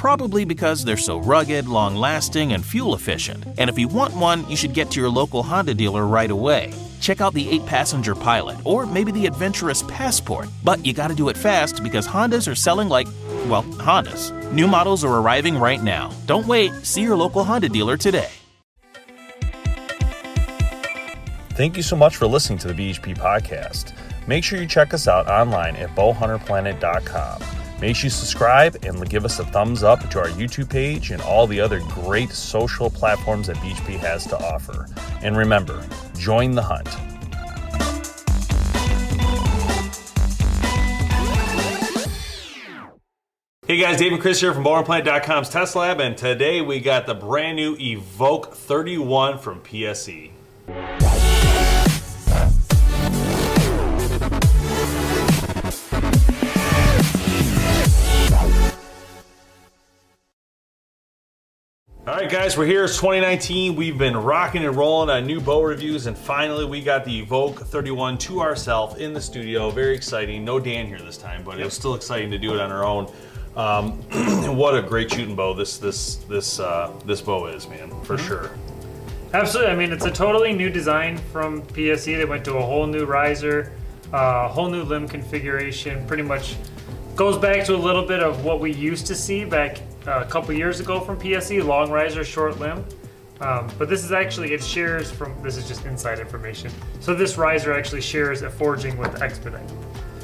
Probably because they're so rugged, long lasting, and fuel efficient. And if you want one, you should get to your local Honda dealer right away. Check out the 8 passenger Pilot or maybe the adventurous Passport. But you gotta do it fast because Hondas are selling like, well, Hondas. New models are arriving right now. Don't wait, see your local Honda dealer today. Thank you so much for listening to the BHP podcast. Make sure you check us out online at bowhunterplanet.com. Make sure you subscribe and give us a thumbs up to our YouTube page and all the other great social platforms that BHP has to offer. And remember, join the hunt. Hey guys, Dave and Chris here from BowhunterPlanet.com's Test Lab, and today we got the brand new Evoke 31 from PSE. Right, guys, we're here. It's 2019. We've been rocking and rolling on new bow reviews, and finally, we got the Evoke 31 to ourselves in the studio. Very exciting. No Dan here this time, but it was still exciting to do it on our own. Um, what a great shooting bow this this this uh, this bow is, man, for Mm-hmm. sure. Absolutely. I mean, it's a totally new design from PSE. They went to a whole new riser, a uh, whole new limb configuration. Pretty much goes back to a little bit of what we used to see back a couple years ago from PSE: long riser, short limb. Um, but this is actually it shares from. This is just inside information. So this riser actually shares a forging with Expedite.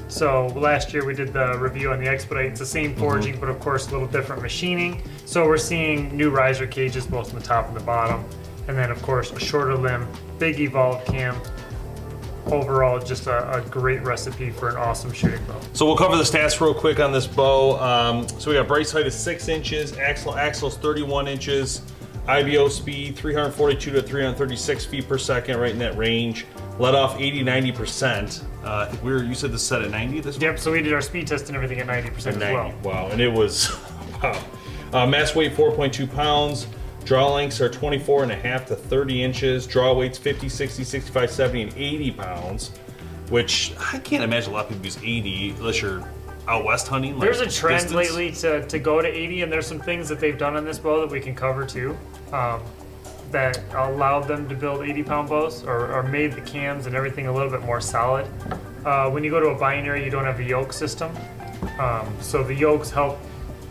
So last year we did the review on the Expedite. It's the same forging, but of course a little different machining. So we're seeing new riser cages both on the top and the bottom, and then of course a shorter limb, big evolved cam. Overall, just a, a great recipe for an awesome shooting bow. So we'll cover the stats real quick on this bow. Um, so we got brace height is six inches, axle axle's 31 inches, IBO speed 342 to 336 feet per second, right in that range. Let off 80, 90 percent. Uh, I think we were. You said this set at 90. This Yep. So we did our speed test and everything at 90% as 90. well. Wow, and it was wow. Uh, mass weight 4.2 pounds. Draw lengths are 24 and a half to 30 inches. Draw weights 50, 60, 65, 70, and 80 pounds. Which I can't imagine a lot of people use 80 unless you're out west hunting. like There's a trend distance. lately to, to go to 80, and there's some things that they've done on this bow that we can cover too. Um, that allowed them to build 80 pound bows or, or made the cams and everything a little bit more solid. Uh, when you go to a binary, you don't have a yoke system. Um, so the yokes help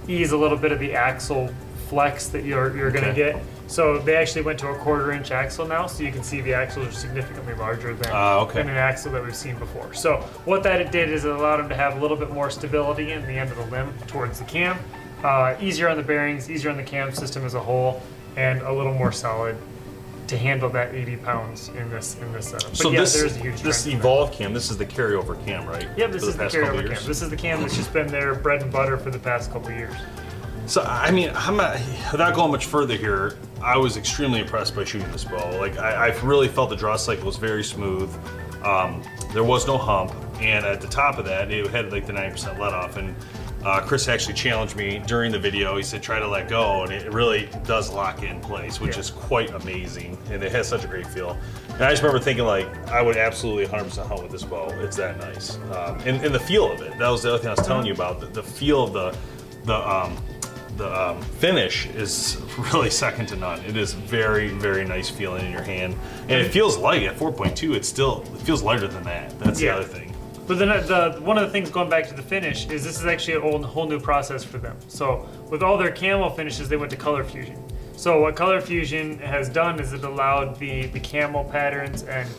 ease a little bit of the axle flex that you're, you're going to Okay. get. So they actually went to a quarter inch axle now, so you can see the axles are significantly larger than, Ah, okay. than an axle that we've seen before. So what that it did is it allowed them to have a little bit more stability in the end of the limb towards the cam. Uh, easier on the bearings, easier on the cam system as a whole, and a little more solid to handle that 80 pounds in this in this setup. But So yeah, this there's a huge this. Evolve cam, this is the carryover cam, right? Yep, this is the past carryover cam. This is the cam that's just been their bread and butter for the past couple of years. So I mean, I'm not, without going much further here, I was extremely impressed by shooting this bow. Like I, I really felt the draw cycle was very smooth. Um, there was no hump, and at the top of that, it had like the 90% let off. And uh, Chris actually challenged me during the video. He said, "Try to let go," and it really does lock in place, which Yeah. is quite amazing, and it has such a great feel. And I just remember thinking, like, I would absolutely 100% hunt with this bow. It's that nice, um, and, and the feel of it. That was the other thing I was telling you about. The, the feel of the the um, the um, finish is really second to none. It is very, very nice feeling in your hand, and it feels light at 4.2. It still it feels lighter than that. That's Yeah. the other thing. But then uh, the one of the things going back to the finish is this is actually a whole, whole new process for them. So with all their camo finishes, they went to color fusion. So what color fusion has done is it allowed the the camo patterns and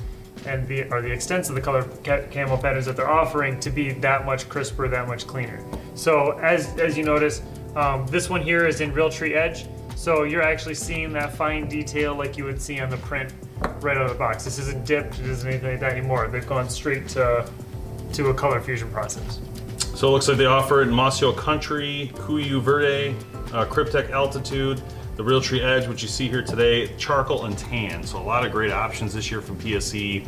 and the or the extents of the color ca- camo patterns that they're offering to be that much crisper, that much cleaner. So as as you notice, um, this one here is in Realtree Edge. So you're actually seeing that fine detail like you would see on the print right out of the box. This isn't dipped, it isn't anything like that anymore. They've gone straight to to a color fusion process. So it looks like they offer it in Mossy Oak Country, Kuiu Verde, uh, Cryptek Altitude, the Realtree Edge, which you see here today, charcoal and tan. So a lot of great options this year from PSE.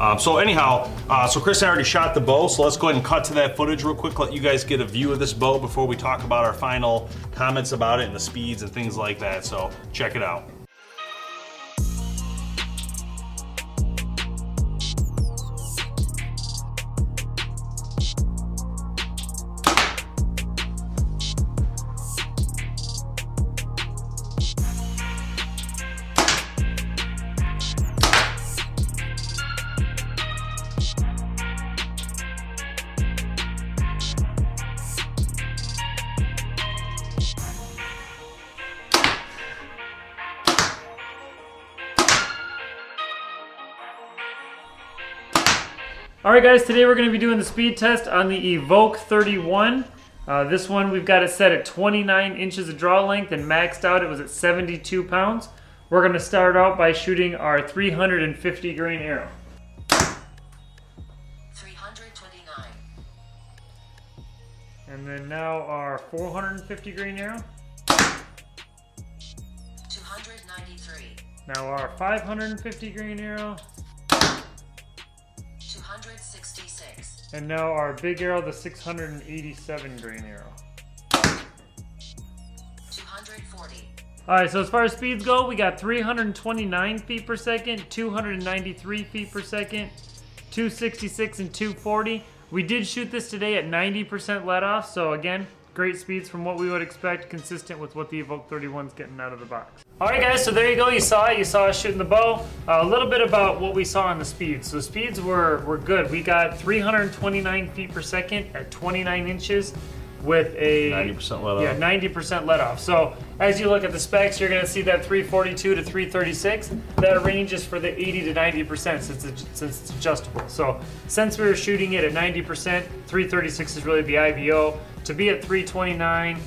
Um, so anyhow, uh, so Chris already shot the bow, so let's go ahead and cut to that footage real quick, let you guys get a view of this bow before we talk about our final comments about it and the speeds and things like that. So check it out. All right, guys, today we're going to be doing the speed test on the Evoke 31. Uh, this one, we've got it set at 29 inches of draw length and maxed out, it was at 72 pounds. We're going to start out by shooting our 350 grain arrow. 329, And then now our 450 grain arrow. 293, Now our 550 grain arrow. 266, And now our big arrow, the 687 grain arrow. 240, All right, so as far as speeds go, we got 329 feet per second, 293 feet per second, 266 and 240. We did shoot this today at 90% let off, so again, great speeds from what we would expect, consistent with what the Evoke 31's getting out of the box. All right, guys, so there you go. You saw it. You saw us shooting the bow. Uh, a little bit about what we saw on the speeds. So the speeds were, were good. We got 329 feet per second at 29 inches with a 90% let Yeah, off. 90% let off. So as you look at the specs, you're going to see that 342 to 336. That ranges for the 80 to 90% since it's, since it's adjustable. So since we were shooting it at 90%, 336 is really the IBO. To be at 329,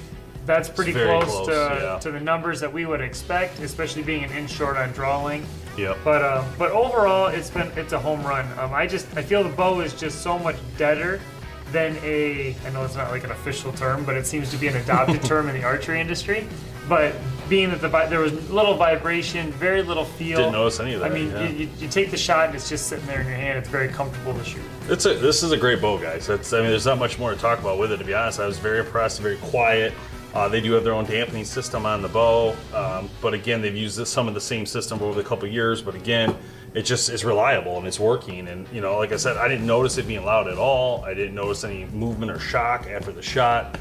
that's pretty close, close, to, yeah. to the numbers that we would expect, especially being an inch short on drawing. Yep. But uh, but overall, it's been it's a home run. Um, I just I feel the bow is just so much deader than a I know it's not like an official term, but it seems to be an adopted term in the archery industry. But being that the there was little vibration, very little feel. Didn't notice any of that. I mean, yeah. you, you, take the shot and it's just sitting there in your hand. It's very comfortable to shoot. It's a, this is a great bow, guys. It's, I mean, there's not much more to talk about with it, to be honest. I was very impressed, very quiet. Uh, they do have their own dampening system on the bow, um, but again, they've used some of the same system over the couple years. But again, it just is reliable and it's working. And you know, like I said, I didn't notice it being loud at all. I didn't notice any movement or shock after the shot.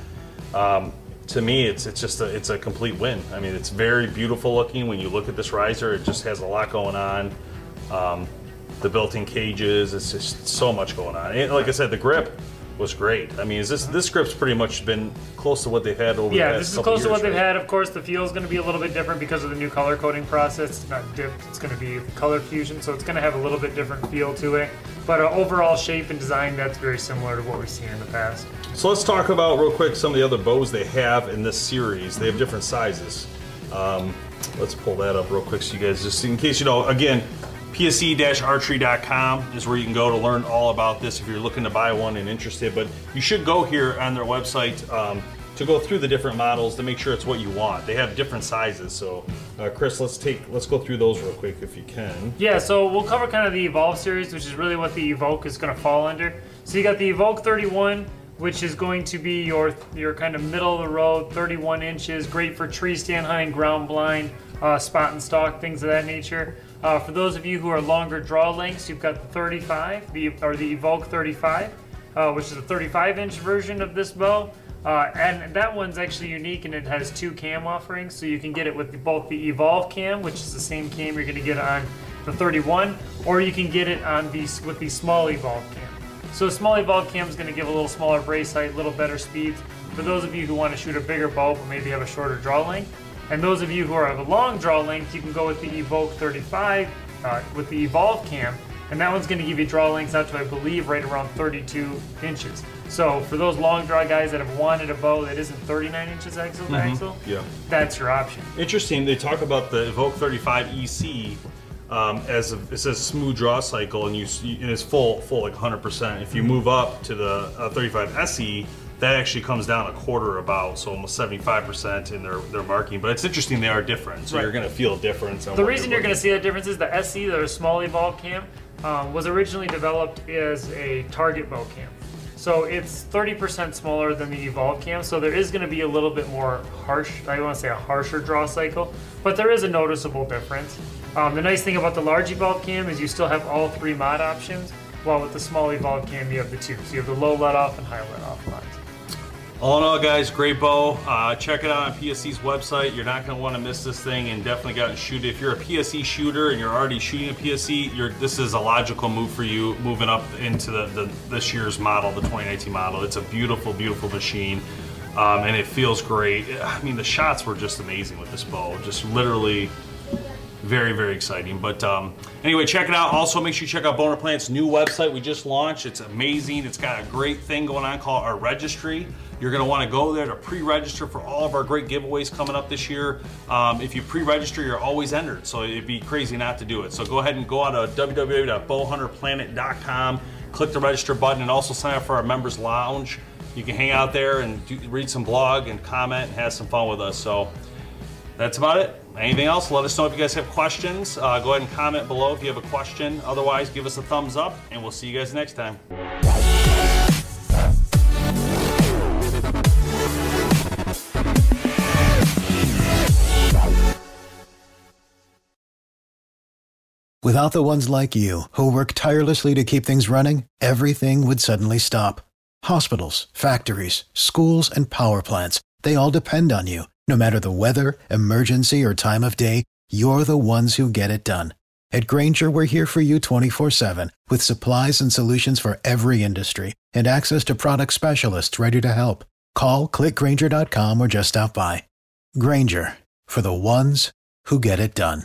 Um, to me, it's it's just a, it's a complete win. I mean, it's very beautiful looking when you look at this riser. It just has a lot going on. Um, the built-in cages, it's just so much going on. And like I said, the grip was great. I mean, is this this grip's pretty much been close to what they've had over the Yeah, past this is couple close to years, what they've right? had. Of course, the feel is going to be a little bit different because of the new color coding process. It's not dipped; it's going to be color fusion, so it's going to have a little bit different feel to it. But uh, overall shape and design, that's very similar to what we've seen in the past. So let's talk about real quick some of the other bows they have in this series. They have different sizes. Um, let's pull that up real quick so you guys just in case you know. Again, pse-archery.com is where you can go to learn all about this if you're looking to buy one and interested. But you should go here on their website um, to go through the different models to make sure it's what you want. They have different sizes. So, uh, Chris, let's take let's go through those real quick if you can. Yeah, so we'll cover kind of the Evolve series, which is really what the Evoke is going to fall under. So you got the Evoke 31, which is going to be your your kind of middle of the road, 31 inches, great for tree stand hunting, ground blind, uh, spot and stalk, things of that nature. Uh, for those of you who are longer draw lengths, you've got the 35, the or the Evoke 35, uh, which is a 35 inch version of this bow. Uh, and that one's actually unique and it has two cam offerings. So you can get it with both the Evolve cam, which is the same cam you're going to get on the 31, or you can get it on the with the small Evolve cam. So a small Evolve cam is going to give a little smaller brace height, a little better speeds. For those of you who want to shoot a bigger bow but maybe have a shorter draw length, and those of you who are of a long draw length, you can go with the Evoke 35 uh, with the Evolve cam, and that one's going to give you draw lengths out to, I believe, right around 32 inches. So for those long draw guys that have wanted a bow that isn't 39 inches axle to axle, Yeah. that's your option. Interesting. They talk about the Evoke 35 EC um, as a, it says smooth draw cycle, and you and it's full, full like 100. percent If you move up to the uh, 35 SE, that actually comes down a quarter about, so almost 75 percent in their their marking. But it's interesting; they are different, so Right. you're going to feel a difference. The reason you're going to see that difference is the SC, the small evolved cam, um, was originally developed as a target bow cam. So it's 30% smaller than the evolved cam, so there is going to be a little bit more harsh, I want to say a harsher draw cycle, but there is a noticeable difference. Um, the nice thing about the large evolved cam is you still have all three mod options, while with the small evolved cam you have the two. So you have the low let off and high let off mods. All in all, guys, great bow. Uh, check it out on PSE's website. You're not going to want to miss this thing, and definitely go out and shoot it. If you're a PSE shooter and you're already shooting a PSC, this is a logical move for you, moving up into the, the this year's model, the 2019 model. It's a beautiful, beautiful machine, um, and it feels great. I mean, the shots were just amazing with this bow. Just literally very very exciting. But um, anyway check it out. Also make sure you check out Bowhunter Planet's new website we just launched. It's amazing. It's got a great thing going on called our registry. You're going to want to go there to pre-register for all of our great giveaways coming up this year. Um, if you pre-register you're always entered so it'd be crazy not to do it. So go ahead and go out to www.bowhunterplanet.com click the register button and also sign up for our members lounge. You can hang out there and do, read some blog and comment and have some fun with us. So that's about it. Anything else? Let us know if you guys have questions. Uh, go ahead and comment below if you have a question. Otherwise, give us a thumbs up, and we'll see you guys next time. Without the ones like you, who work tirelessly to keep things running, everything would suddenly stop. Hospitals, factories, schools, and power plants, they all depend on you. No matter the weather, emergency, or time of day, you're the ones who get it done. At Grainger, we're here for you 24 7 with supplies and solutions for every industry and access to product specialists ready to help. Call clickgranger.com or just stop by. Grainger for the ones who get it done.